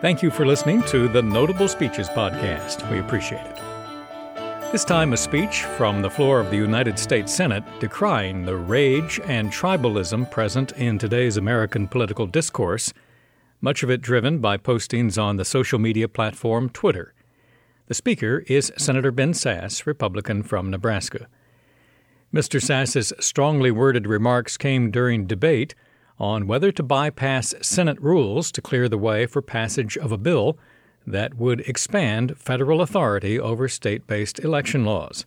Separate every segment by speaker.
Speaker 1: Thank you for listening to the Notable Speeches podcast. We appreciate it. This time, a speech from the floor of the United States Senate decrying the rage and tribalism present in today's American political discourse, much of it driven by postings on the social media platform Twitter. The speaker is Senator Ben Sasse, Republican from Nebraska. Mr. Sasse's strongly worded remarks came during debate on whether to bypass Senate rules to clear the way for passage of a bill that would expand federal authority over state based election laws.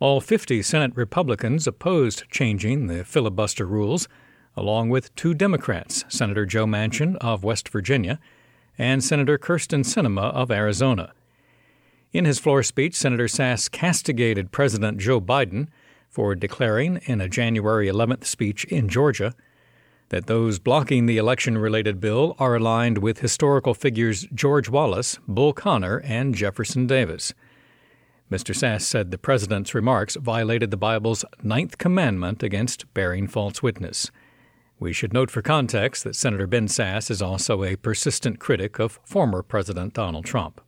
Speaker 1: All 50 Senate Republicans opposed changing the filibuster rules, along with two Democrats, Senator Joe Manchin of West Virginia and Senator Kyrsten Sinema of Arizona. In his floor speech, Senator Sasse castigated President Joe Biden for declaring in a January 11th speech in Georgia that those blocking the election related bill are aligned with historical figures George Wallace, Bull Connor, and Jefferson Davis. Mr. Sasse said the president's remarks violated the Bible's ninth commandment against bearing false witness. We should note for context that Senator Ben Sasse is also a persistent critic of former President Donald Trump.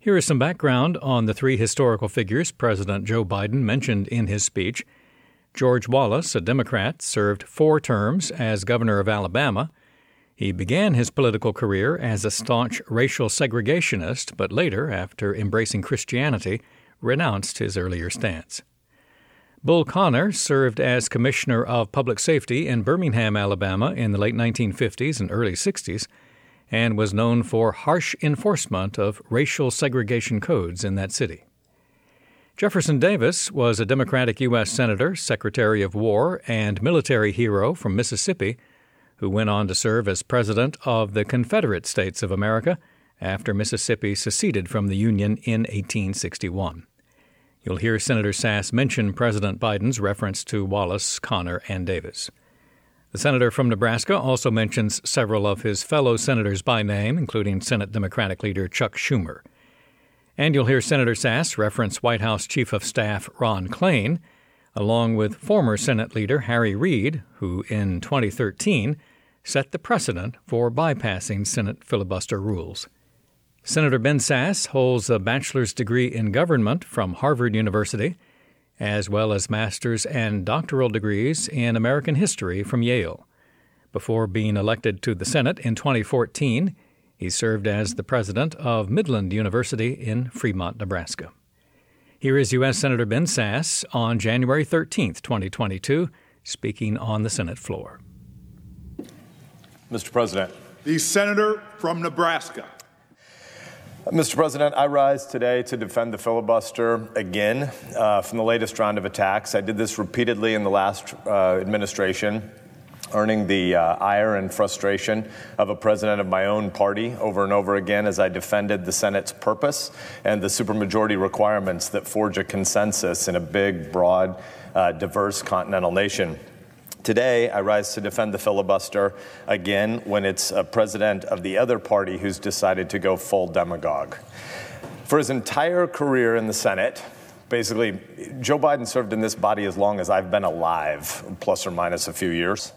Speaker 1: Here is some background on the three historical figures President Joe Biden mentioned in his speech George Wallace, a Democrat, served four terms as governor of Alabama. He began his political career as a staunch racial segregationist, but later, after embracing Christianity, renounced his earlier stance. Bull Connor served as Commissioner of Public Safety in Birmingham, Alabama in the late 1950s and early 60s, and was known for harsh enforcement of racial segregation codes in that city. Jefferson Davis was a Democratic U.S. Senator, Secretary of War, and military hero from Mississippi who went on to serve as President of the Confederate States of America after Mississippi seceded from the Union in 1861. You'll hear Senator Sasse mention President Biden's reference to Wallace, Connor, and Davis. The senator from Nebraska also mentions several of his fellow senators by name, including Senate Democratic leader Chuck Schumer. And you'll hear Senator Sasse reference White House Chief of Staff Ron Klain, along with former Senate leader Harry Reid, who in 2013 set the precedent for bypassing Senate filibuster rules. Senator Ben Sasse holds a bachelor's degree in government from Harvard University, as well as master's and doctoral degrees in American history from Yale. Before being elected to the Senate in 2014, he served as the president of Midland University in Fremont, Nebraska. Here is U.S. Senator Ben Sasse on January 13, 2022, speaking on the Senate floor.
Speaker 2: Mr. President.
Speaker 3: The senator from Nebraska.
Speaker 2: Mr. President, I rise today to defend the filibuster again uh, from the latest round of attacks. I did this repeatedly in the last uh, administration earning the uh, ire and frustration of a president of my own party over and over again as I defended the Senate's purpose and the supermajority requirements that forge a consensus in a big, broad, uh, diverse continental nation. Today, I rise to defend the filibuster again when it's a president of the other party who's decided to go full demagogue. For his entire career in the Senate, basically, Joe Biden served in this body as long as I've been alive, plus or minus a few years.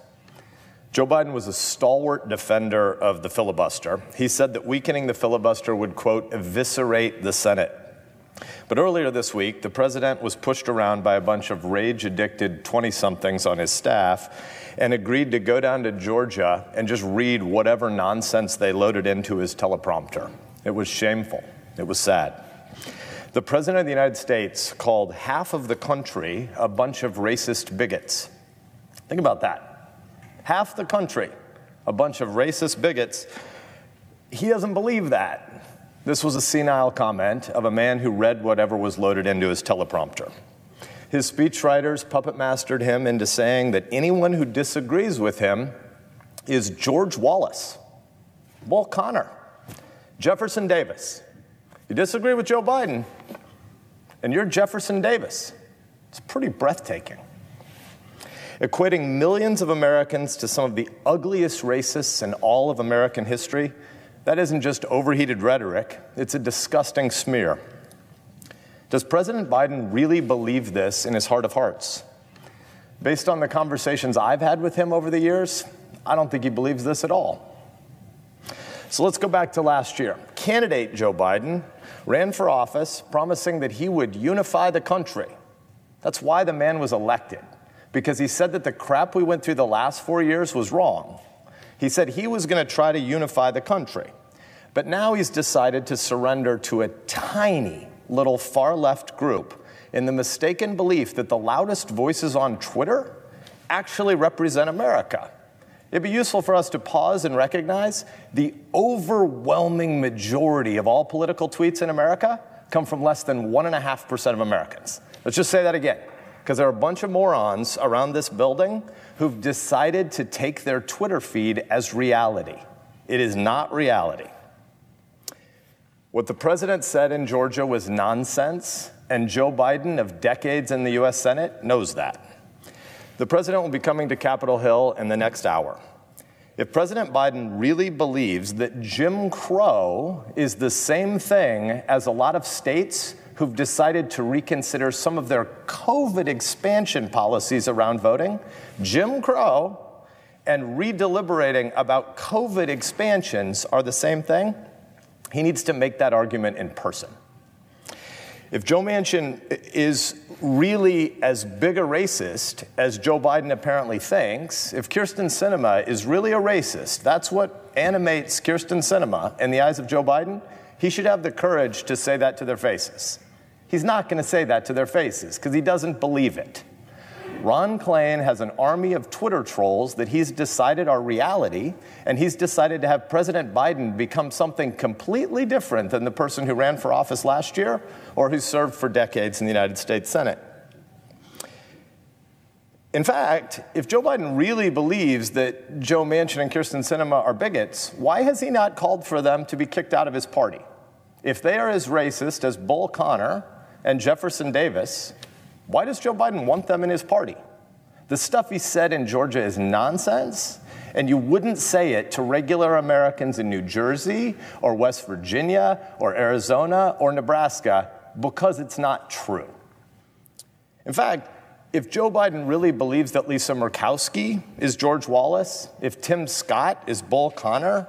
Speaker 2: Joe Biden was a stalwart defender of the filibuster. He said that weakening the filibuster would, quote, eviscerate the Senate. But earlier this week, the president was pushed around by a bunch of rage addicted 20 somethings on his staff and agreed to go down to Georgia and just read whatever nonsense they loaded into his teleprompter. It was shameful. It was sad. The president of the United States called half of the country a bunch of racist bigots. Think about that half the country, a bunch of racist bigots. He doesn't believe that. This was a senile comment of a man who read whatever was loaded into his teleprompter. His speechwriters puppet mastered him into saying that anyone who disagrees with him is George Wallace, Bull Connor, Jefferson Davis. You disagree with Joe Biden, and you're Jefferson Davis. It's pretty breathtaking equating millions of Americans to some of the ugliest racists in all of American history, that isn't just overheated rhetoric, it's a disgusting smear. Does President Biden really believe this in his heart of hearts? Based on the conversations I've had with him over the years, I don't think he believes this at all. So let's go back to last year. Candidate Joe Biden ran for office promising that he would unify the country. That's why the man was elected, because he said that the crap we went through the last four years was wrong. He said he was going to try to unify the country. But now he's decided to surrender to a tiny little far left group in the mistaken belief that the loudest voices on Twitter actually represent America. It'd be useful for us to pause and recognize the overwhelming majority of all political tweets in America come from less than 1.5% of Americans. Let's just say that again, because there are a bunch of morons around this building who've decided to take their Twitter feed as reality. It is not reality. What the president said in Georgia was nonsense, and Joe Biden, of decades in the US Senate, knows that. The president will be coming to Capitol Hill in the next hour. If President Biden really believes that Jim Crow is the same thing as a lot of states who've decided to reconsider some of their COVID expansion policies around voting, Jim Crow and redeliberating about COVID expansions are the same thing, he needs to make that argument in person. If Joe Manchin is really as big a racist as Joe Biden apparently thinks, if Kyrsten Sinema is really a racist, that's what animates Kyrsten Sinema in the eyes of Joe Biden, he should have the courage to say that to their faces. He's not going to say that to their faces because he doesn't believe it. Ron Klain has an army of Twitter trolls that he's decided are reality, and he's decided to have President Biden become something completely different than the person who ran for office last year or who served for decades in the United States Senate. In fact, if Joe Biden really believes that Joe Manchin and Kyrsten Sinema are bigots, why has he not called for them to be kicked out of his party? If they are as racist as Bull Connor and Jefferson Davis, why does Joe Biden want them in his party? The stuff he said in Georgia is nonsense, and you wouldn't say it to regular Americans in New Jersey or West Virginia or Arizona or Nebraska because it's not true. In fact, if Joe Biden really believes that Lisa Murkowski is George Wallace, if Tim Scott is Bull Connor,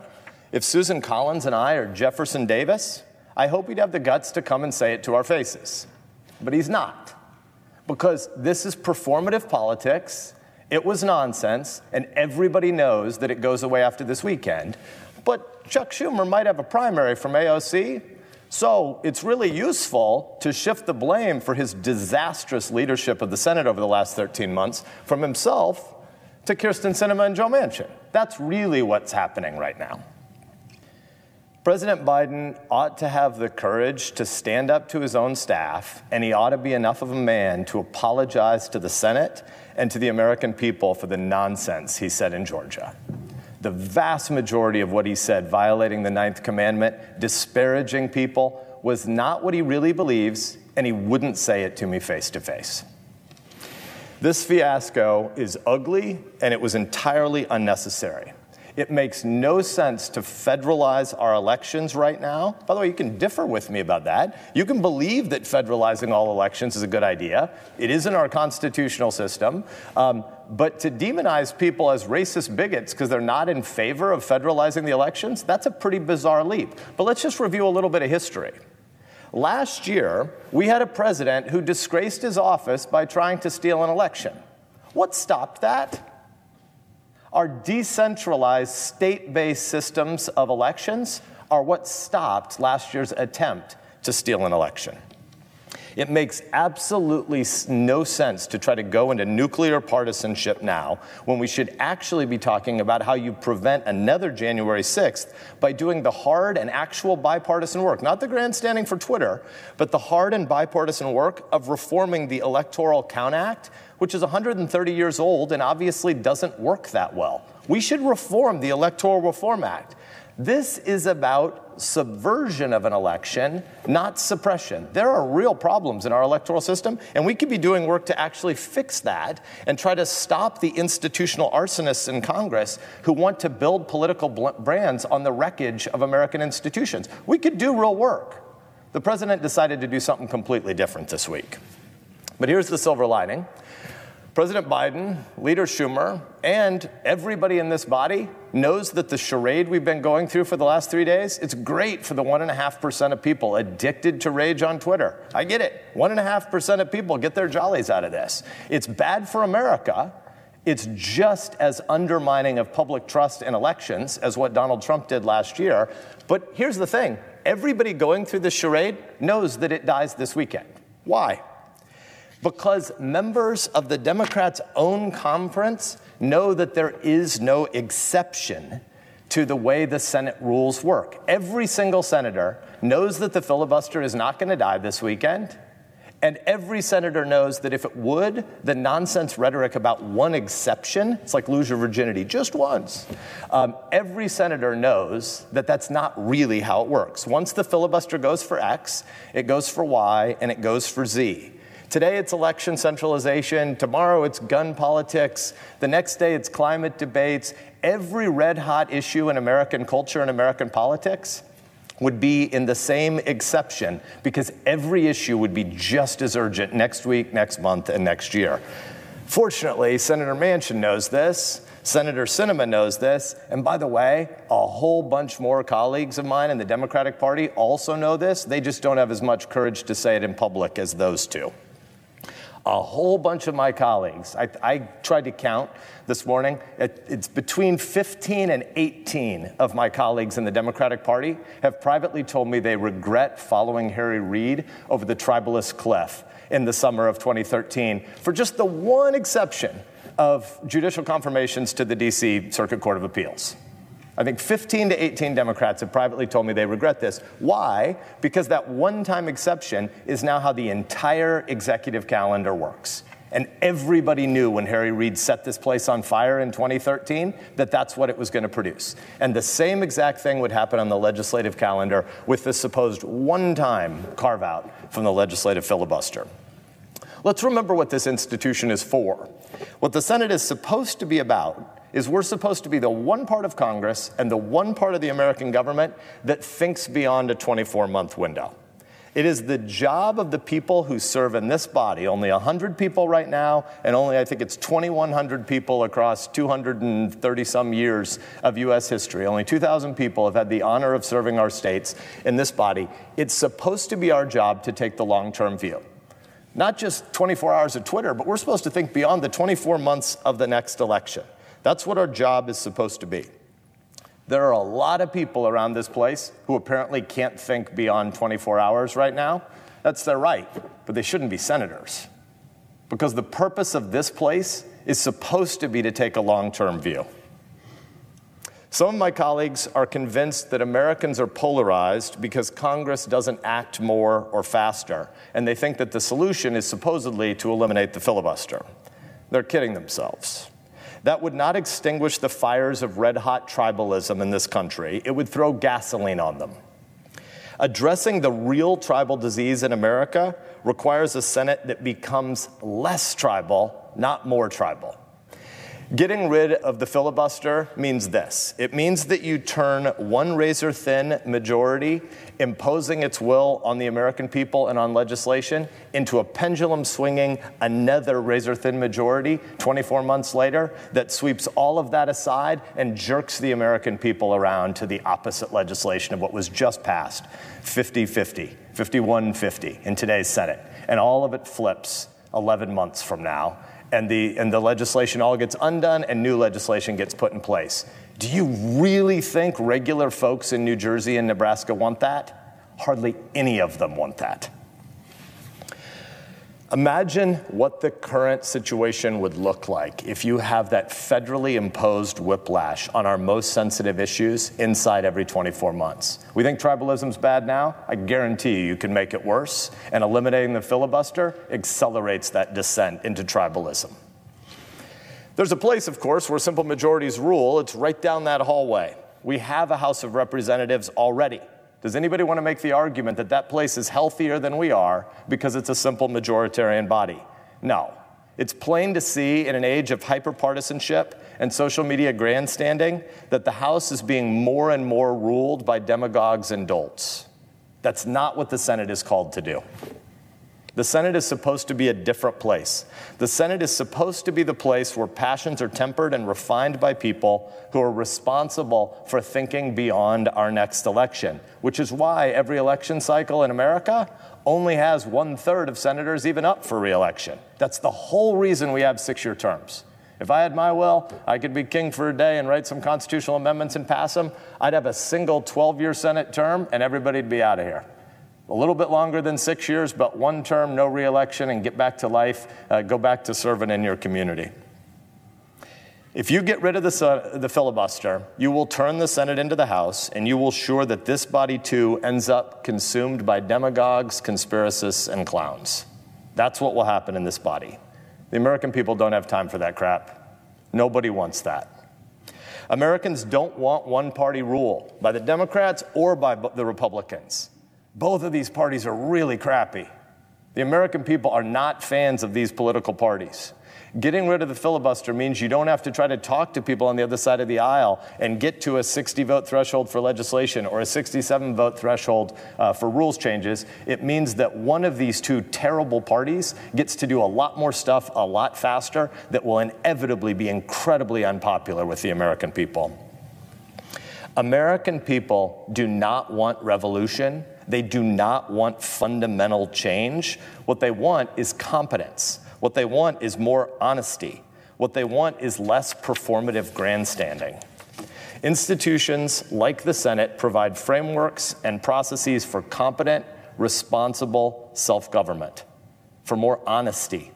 Speaker 2: if Susan Collins and I are Jefferson Davis, I hope he'd have the guts to come and say it to our faces. But he's not because this is performative politics. It was nonsense, and everybody knows that it goes away after this weekend. But Chuck Schumer might have a primary from AOC, so it's really useful to shift the blame for his disastrous leadership of the Senate over the last 13 months from himself to Kyrsten Sinema and Joe Manchin. That's really what's happening right now. President Biden ought to have the courage to stand up to his own staff, and he ought to be enough of a man to apologize to the Senate and to the American people for the nonsense he said in Georgia. The vast majority of what he said, violating the Ninth Commandment, disparaging people, was not what he really believes, and he wouldn't say it to me face to face. This fiasco is ugly, and it was entirely unnecessary. It makes no sense to federalize our elections right now. By the way, you can differ with me about that. You can believe that federalizing all elections is a good idea. It is in our constitutional system. Um, but to demonize people as racist bigots because they're not in favor of federalizing the elections, that's a pretty bizarre leap. But let's just review a little bit of history. Last year, we had a president who disgraced his office by trying to steal an election. What stopped that? Our decentralized state based systems of elections are what stopped last year's attempt to steal an election. It makes absolutely no sense to try to go into nuclear partisanship now when we should actually be talking about how you prevent another January 6th by doing the hard and actual bipartisan work, not the grandstanding for Twitter, but the hard and bipartisan work of reforming the Electoral Count Act which is 130 years old and obviously doesn't work that well. We should reform the Electoral Reform Act. This is about subversion of an election, not suppression. There are real problems in our electoral system, and we could be doing work to actually fix that and try to stop the institutional arsonists in Congress who want to build political brands on the wreckage of American institutions. We could do real work. The president decided to do something completely different this week. But here's the silver lining President Biden, Leader Schumer, and everybody in this body knows that the charade we've been going through for the last three days, it's great for the 1.5% of people addicted to rage on Twitter. I get it. 1.5% of people get their jollies out of this. It's bad for America. It's just as undermining of public trust in elections as what Donald Trump did last year. But here's the thing everybody going through this charade knows that it dies this weekend. Why? Because members of the Democrats' own conference know that there is no exception to the way the Senate rules work. Every single senator knows that the filibuster is not going to die this weekend. And every senator knows that if it would, the nonsense rhetoric about one exception, it's like lose your virginity just once. Um, every senator knows that that's not really how it works. Once the filibuster goes for X, it goes for Y, and it goes for Z. Today it's election centralization. Tomorrow it's gun politics. The next day it's climate debates. Every red hot issue in American culture and American politics would be in the same exception because every issue would be just as urgent next week, next month, and next year. Fortunately, Senator Manchin knows this. Senator Sinema knows this. And by the way, a whole bunch more colleagues of mine in the Democratic Party also know this. They just don't have as much courage to say it in public as those two a whole bunch of my colleagues, I, I tried to count this morning, it, it's between 15 and 18 of my colleagues in the Democratic Party have privately told me they regret following Harry Reid over the tribalist cliff in the summer of 2013 for just the one exception of judicial confirmations to the DC Circuit Court of Appeals. I think 15 to 18 Democrats have privately told me they regret this. Why? Because that one time exception is now how the entire executive calendar works. And everybody knew when Harry Reid set this place on fire in 2013 that that's what it was going to produce. And the same exact thing would happen on the legislative calendar with this supposed one time carve out from the legislative filibuster. Let's remember what this institution is for. What the Senate is supposed to be about is we're supposed to be the one part of Congress and the one part of the American government that thinks beyond a 24 month window. It is the job of the people who serve in this body, only 100 people right now, and only I think it's 2,100 people across 230 some years of U.S. history. Only 2,000 people have had the honor of serving our states in this body. It's supposed to be our job to take the long term view. Not just 24 hours of Twitter, but we're supposed to think beyond the 24 months of the next election. That's what our job is supposed to be. There are a lot of people around this place who apparently can't think beyond 24 hours right now. That's their right, but they shouldn't be senators. Because the purpose of this place is supposed to be to take a long term view. Some of my colleagues are convinced that Americans are polarized because Congress doesn't act more or faster, and they think that the solution is supposedly to eliminate the filibuster. They're kidding themselves. That would not extinguish the fires of red hot tribalism in this country, it would throw gasoline on them. Addressing the real tribal disease in America requires a Senate that becomes less tribal, not more tribal. Getting rid of the filibuster means this it means that you turn one razor thin majority imposing its will on the American people and on legislation into a pendulum swinging another razor thin majority 24 months later that sweeps all of that aside and jerks the American people around to the opposite legislation of what was just passed 50 50, 51 50 in today's Senate. And all of it flips 11 months from now and the, and the legislation all gets undone and new legislation gets put in place. Do you really think regular folks in New Jersey and Nebraska want that? Hardly any of them want that. Imagine what the current situation would look like if you have that federally imposed whiplash on our most sensitive issues inside every 24 months. We think tribalism's bad now. I guarantee you, you can make it worse. And eliminating the filibuster accelerates that descent into tribalism. There's a place, of course, where simple majorities rule. It's right down that hallway. We have a House of Representatives already. Does anybody want to make the argument that that place is healthier than we are because it's a simple majoritarian body? No. It's plain to see in an age of hyperpartisanship and social media grandstanding that the House is being more and more ruled by demagogues and dolts. That's not what the Senate is called to do. The Senate is supposed to be a different place. The Senate is supposed to be the place where passions are tempered and refined by people who are responsible for thinking beyond our next election, which is why every election cycle in America only has one third of senators even up for reelection. That's the whole reason we have six year terms. If I had my will, I could be king for a day and write some constitutional amendments and pass them. I'd have a single 12 year Senate term and everybody'd be out of here a little bit longer than six years, but one term, no reelection, and get back to life, uh, go back to serving in your community. If you get rid of the, the, filibuster, you will turn the Senate into the House, and you will sure that this body too ends up consumed by demagogues, conspiracists, and clowns. That's what will happen in this body. The American people don't have time for that crap. Nobody wants that. Americans don't want one party rule by the Democrats or by the Republicans. Both of these parties are really crappy. The American people are not fans of these political parties. Getting rid of the filibuster means you don't have to try to talk to people on the other side of the aisle and get to a 60 vote threshold for legislation or a 67 vote threshold uh, for rules changes. It means that one of these two terrible parties gets to do a lot more stuff a lot faster that will inevitably be incredibly unpopular with the American people. American people do not want revolution. They do not want fundamental change. What they want is competence. What they want is more honesty. What they want is less performative grandstanding. Institutions like the Senate provide frameworks and processes for competent, responsible self government, for more honesty.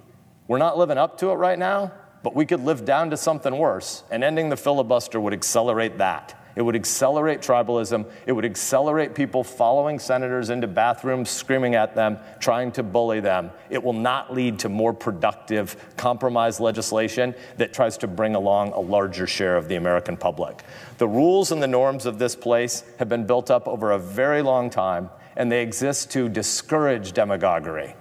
Speaker 2: We're not living up to it right now, but we could live down to something worse, and ending the filibuster would accelerate that. It would accelerate tribalism. It would accelerate people following senators into bathrooms, screaming at them, trying to bully them. It will not lead to more productive compromise legislation that tries to bring along a larger share of the American public. The rules and the norms of this place have been built up over a very long time, and they exist to discourage demagoguery.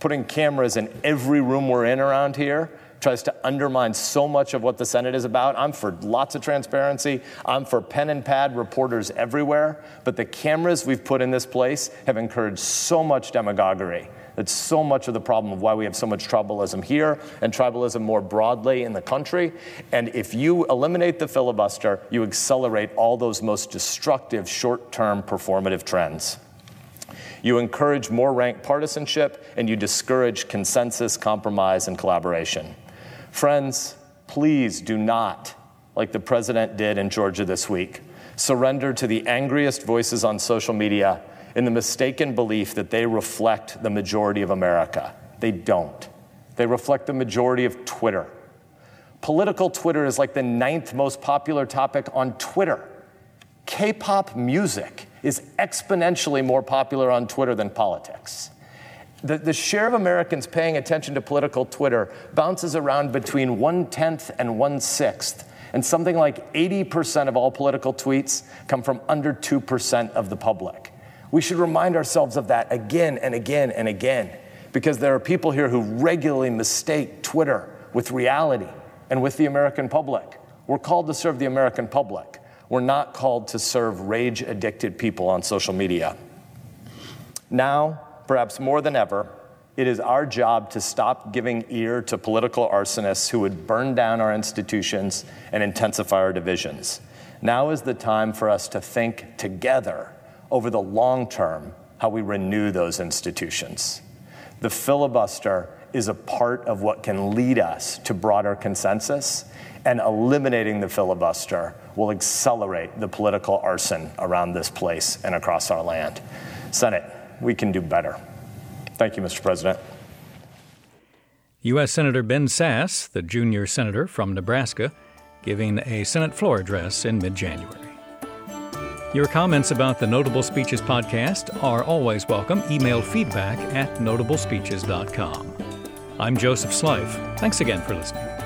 Speaker 2: Putting cameras in every room we're in around here tries to undermine so much of what the Senate is about. I'm for lots of transparency. I'm for pen and pad reporters everywhere. But the cameras we've put in this place have encouraged so much demagoguery. That's so much of the problem of why we have so much tribalism here and tribalism more broadly in the country. And if you eliminate the filibuster, you accelerate all those most destructive short term performative trends. You encourage more rank partisanship and you discourage consensus, compromise, and collaboration. Friends, please do not, like the president did in Georgia this week, surrender to the angriest voices on social media in the mistaken belief that they reflect the majority of America. They don't. They reflect the majority of Twitter. Political Twitter is like the ninth most popular topic on Twitter. K pop music is exponentially more popular on Twitter than politics the, the share of Americans paying attention to political Twitter bounces around between one tenth and one sixth. And something like 80% of all political tweets come from under 2% of the public. We should remind ourselves of that again and again and again because there are people here who regularly mistake Twitter with reality and with the American public. We're called to serve the American public. We're not called to serve rage addicted people on social media. Now, perhaps more than ever, it is our job to stop giving ear to political arsonists who would burn down our institutions and intensify our divisions. Now is the time for us to think together over the long term how we renew those institutions. The filibuster is a part of what can lead us to broader consensus, and eliminating the filibuster will accelerate the political arson around this place and across our land. Senate, we can do better. Thank you, Mr. President.
Speaker 1: U.S. Senator Ben Sasse, the junior senator from Nebraska, giving a Senate floor address in mid January. Your comments about the Notable Speeches podcast are always welcome. Email feedback at notablespeeches.com. I'm Joseph Slife. Thanks again for listening.